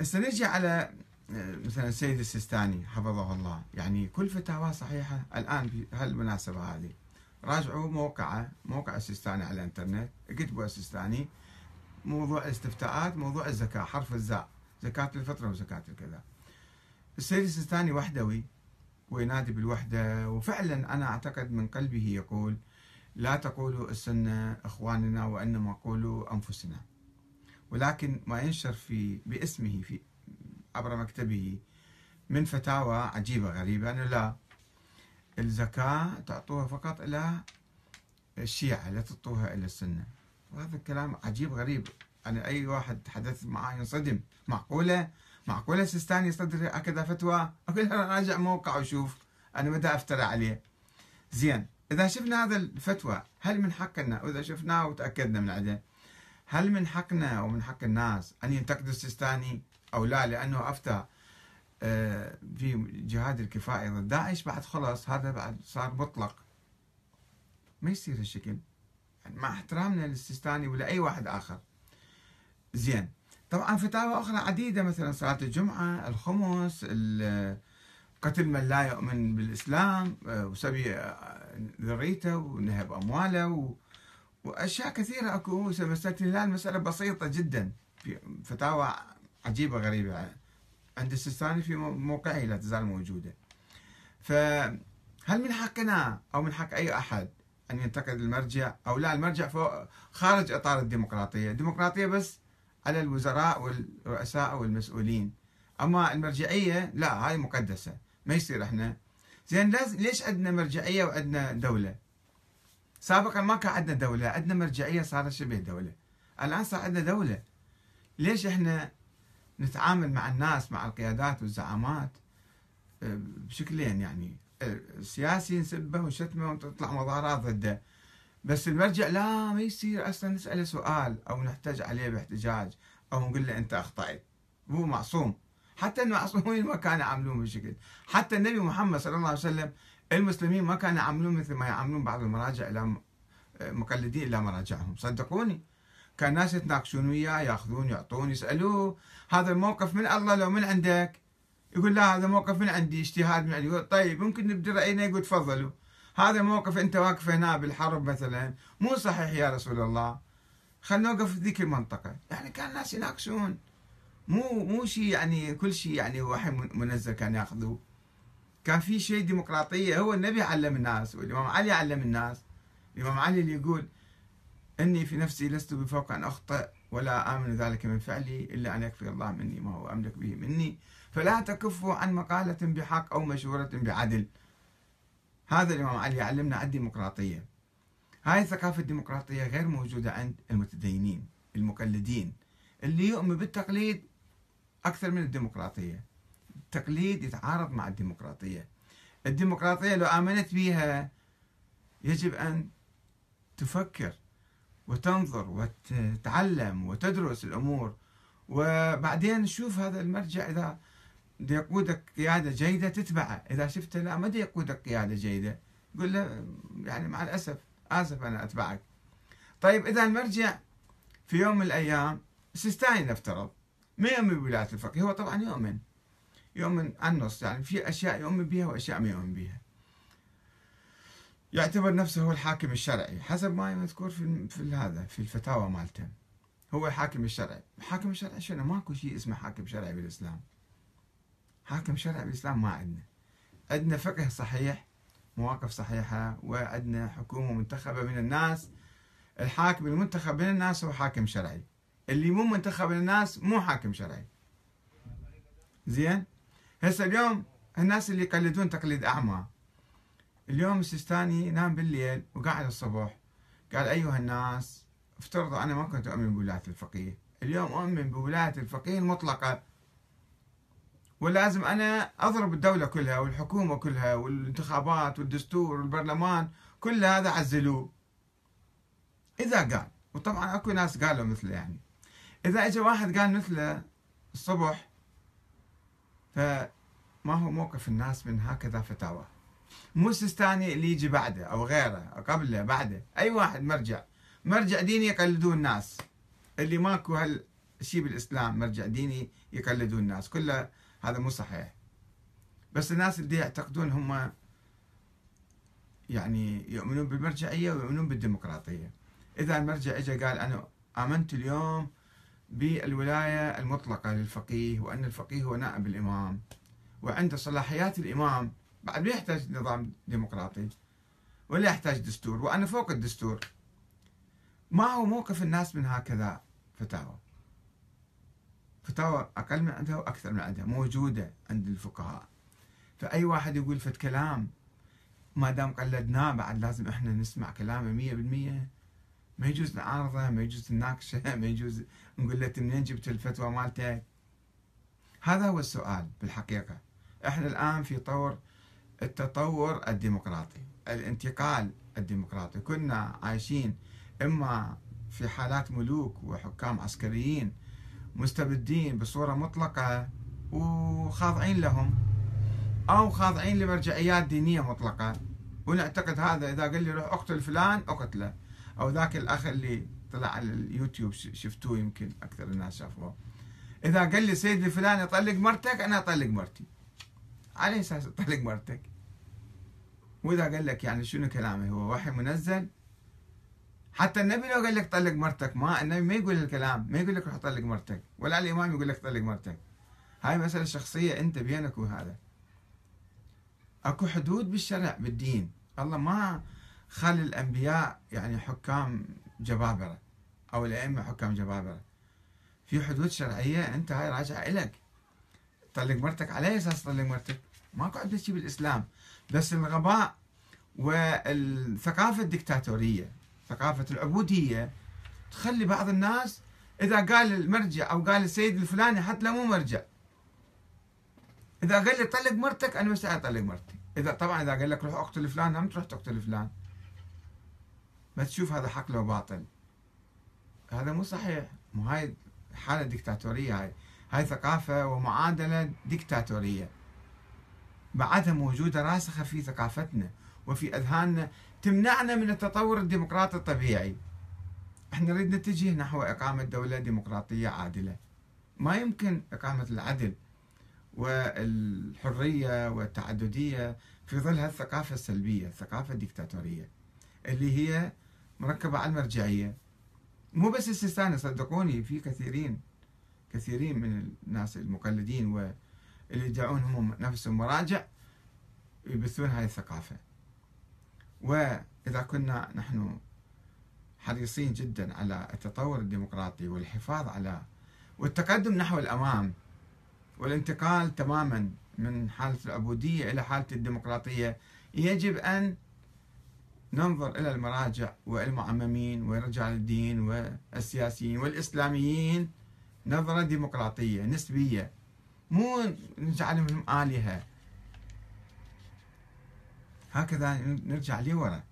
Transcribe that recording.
هسه نجي على آه، مثلا السيد السيستاني حفظه الله. يعني كل فتاوى صحيحة الآن بهالمناسبة هذه. راجعوا موقعه موقع السيستاني على الإنترنت اكتبوا السيستاني. موضوع الاستفتاءات موضوع الزكاة حرف الزاء زكاة الفطرة وزكاة الكذا. السيد السيستاني وحدوي وينادي بالوحدة. وفعلا أنا أعتقد من قلبه يقول لا تقولوا السنة إخواننا وإنما قولوا أنفسنا. ولكن ما ينشر في باسمه في عبر مكتبه من فتاوى عجيبة غريبة أنه لا الزكاة تعطوها فقط إلى الشيعة لا تعطوها إلى السنة. وهذا الكلام عجيب غريب. أنا أي واحد تحدث معاه ينصدم. معقولة؟ معقولة سيستاني يصدر هكذا فتوى؟ أقول أنا راجع موقع وشوف. أنا متى أفترى عليه. زين. إذا شفنا هذا الفتوى هل من حقنا؟ وإذا شفناه وتأكدنا من عده هل من حقنا ومن حق الناس أن ينتقدوا السيستاني أو لا؟ لأنه أفتى آه، في جهاد الكفائي ضد داعش بعد خلص هذا بعد صار مطلق. ما يصير هالشكل. يعني مع احترامنا للسيستاني ولا أي واحد آخر. زين. طبعا فتاوى أخرى عديدة مثلا صلاة الجمعة الخمس قتل من لا يؤمن بالإسلام آه، وسبي آه، ذريته ونهب أمواله وأشياء كثيرة أكو مسألة الهلال مسألة بسيطة جدا. في فتاوى عجيبة غريبة. عند السيستاني في موقعه لا تزال موجودة. فهل من حقنا أو من حق أي أحد أن ينتقد المرجع أو لا؟ المرجع فوق خارج إطار الديمقراطية. الديمقراطية بس على الوزراء والرؤساء والمسؤولين. أما المرجعية لا هاي مقدسة. ما يصير إحنا. زين ليش عندنا مرجعية وعندنا دولة؟ سابقا ما كان عندنا دولة عندنا مرجعية صارت شبه دولة. الآن صار عندنا دولة. ليش إحنا نتعامل مع الناس مع القيادات والزعامات؟ آه، بشكلين يعني. السياسي نسبه ونشتمه وتطلع مظاهرات ضده. بس المرجع لا ما يصير أصلا نسأله سؤال أو نحتاج عليه باحتجاج أو نقول له أنت أخطأت. هو معصوم. حتى المعصومين ما كانوا يعاملون بشكل. حتى النبي محمد صلى الله عليه وسلم المسلمين ما كانوا يعاملون مثل ما يعاملون بعض المراجع إلى مقلدين إلى مراجعهم. صدقوني. كان ناس يتناقشون وياه يأخذون يعطون يسألوه هذا الموقف من الله لو من عندك؟ يقول لا هذا موقف من عندي اجتهاد من عندي. يقول طيب ممكن نبدي رأينا؟ يقول تفضلوا. هذا موقف أنت واقف هنا بالحرب مثلا مو صحيح يا رسول الله. خلينا نوقف في ذيك المنطقة. يعني كان الناس يناقشون. مو مو شيء يعني كل شيء يعني وحي منزل كان ياخذوه كان في شيء ديمقراطية هو النبي علم الناس والإمام علي علم الناس. الإمام علي اللي يقول إني في نفسي لست بفوق أن أخطئ ولا آمن ذلك من فعلي إلا أن يكفي الله مني ما هو أملك به مني. فلا تكفوا عن مقالة بحق أو مشورة بعدل. هذا الإمام علي علمنا عن الديمقراطية. هاي الثقافة الديمقراطية غير موجودة عند المتدينين المقلدين. اللي يؤمن بالتقليد أكثر من الديمقراطية. التقليد يتعارض مع الديمقراطية. الديمقراطية لو آمنت بها يجب أن تفكر وتنظر وتتعلم وتدرس الأمور. وبعدين نشوف هذا المرجع إذا يقودك قيادة جيدة تتبعه. إذا شفته لا ما يقودك قيادة جيدة. قل له يعني مع الأسف آسف أنا أتبعك. طيب إذا المرجع في يوم من الأيام سيستاني نفترض ما يؤمن بولاية الفقيه؟ هو طبعا يؤمن. يؤمن النص يعني في أشياء يؤمن بها وأشياء ما يؤمن بها. يعتبر نفسه هو الحاكم الشرعي. حسب ما مذكور في في هذا في الفتاوى مالته. هو الحاكم الشرعي. الحاكم الشرعي شنو؟ ماكو شيء اسمه حاكم شرعي بالإسلام. حاكم شرعي بالإسلام ما عندنا. عندنا فقه صحيح مواقف صحيحة وعندنا حكومة منتخبة من الناس. الحاكم المنتخب من الناس هو حاكم شرعي. اللي مو منتخب من الناس مو حاكم شرعي. زين؟ هسه اليوم الناس اللي يقلدون تقليد أعمى. اليوم السيستاني نام بالليل وقعد الصبح. قال أيها الناس افترضوا أنا ما كنت أؤمن بولاية الفقيه. اليوم أؤمن بولاية الفقيه المطلقة. ولازم أنا أضرب الدولة كلها والحكومة كلها والانتخابات والدستور والبرلمان كل هذا عزلوه. إذا قال وطبعا أكو ناس قالوا مثله يعني. إذا إجا واحد قال مثله الصبح فما هو موقف الناس من هكذا فتاوى. مو السيستاني اللي يجي بعده أو غيره قبله بعده. أي واحد مرجع. مرجع ديني يقلدون الناس اللي ماكو هال شيء بالإسلام مرجع ديني يقلدون الناس كله هذا مو صحيح. بس الناس اللي يعتقدون هم يعني يؤمنون بالمرجعية ويؤمنون بالديمقراطية. إذا المرجع إجا قال أنا آمنت اليوم بالولاية المطلقة للفقيه وأن الفقيه هو نائب الإمام. وعنده صلاحيات الإمام بعد ما يحتاج نظام ديمقراطي ولا يحتاج دستور وأنا فوق الدستور. ما هو موقف الناس من هكذا فتاوى؟ فتاوى أقل من عندها وأكثر من عندها موجودة عند الفقهاء. فأي واحد يقول فت كلام ما دام قلدناه بعد لازم إحنا نسمع كلامه مية بالمية. ما يجوز نعارضه ما يجوز نناقشه ما يجوز نقول له منين جبت الفتوى مالتك. هذا هو السؤال بالحقيقة. إحنا الآن في طور التطور الديمقراطي الانتقال الديمقراطي. كنا عايشين إما في حالات ملوك وحكام عسكريين مستبدين بصورة مطلقة وخاضعين لهم أو خاضعين لمرجعيات دينية مطلقة. ونعتقد هذا إذا قال لي روح أقتل فلان أقتله. أو ذاك الأخ اللي طلع على اليوتيوب شفتوه يمكن أكثر الناس شافوه. إذا قال لي سيد الفلاني طلق مرتك أنا أطلق مرتي. على أساس أطلق مرتك. وإذا قال لك يعني شنو كلامه؟ هو وحي منزل؟ حتى النبي لو قال لك طلق مرتك ما النبي ما يقول الكلام ما يقول لك روح طلق مرتك. ولا الإمام يقول لك طلق مرتك. هاي مسألة شخصية أنت بينك وهذا. أكو حدود بالشرع بالدين. الله ما خلي الأنبياء يعني حكام جبابرة أو الأئمة حكام جبابرة. في حدود شرعية أنت هاي راجعه إلك. طلق مرتك على أي أساس طلق مرتك؟ ماكو عندنا شيء بالإسلام. بس الغباء والثقافة الدكتاتورية ثقافة العبودية تخلي بعض الناس إذا قال المرجع أو قال السيد الفلاني حتى لو مو مرجع. إذا قال لي طلق مرتك أنا مستعد أطلق مرتي. إذا طبعا إذا قال لك روح أقتل فلان هم تروح تقتل فلان. ما تشوف هذا حق لو باطل. هذا مو صحيح. مو هاي حالة ديكتاتورية هاي. هاي ثقافة ومعادلة ديكتاتورية. بعدها موجودة راسخة في ثقافتنا وفي أذهاننا تمنعنا من التطور الديمقراطي الطبيعي. إحنا نريد نتجه نحو إقامة دولة ديمقراطية عادلة. ما يمكن إقامة العدل والحرية والتعددية في ظل هالثقافة السلبية الثقافة الديكتاتورية اللي هي مركبة على المرجعية. مو بس السيستاني صدقوني في كثيرين كثيرين من الناس المقلدين واللي يدعون هم نفسهم مراجع يبثون هاي الثقافة. وإذا كنا نحن حريصين جدا على التطور الديمقراطي والحفاظ على والتقدم نحو الأمام والانتقال تماما من حالة العبودية إلى حالة الديمقراطية يجب أن ننظر إلى المراجع والمعممين ورجال الدين والسياسيين والإسلاميين نظرة ديمقراطية نسبية مو نجعلهم آلهة. هكذا نرجع لورا.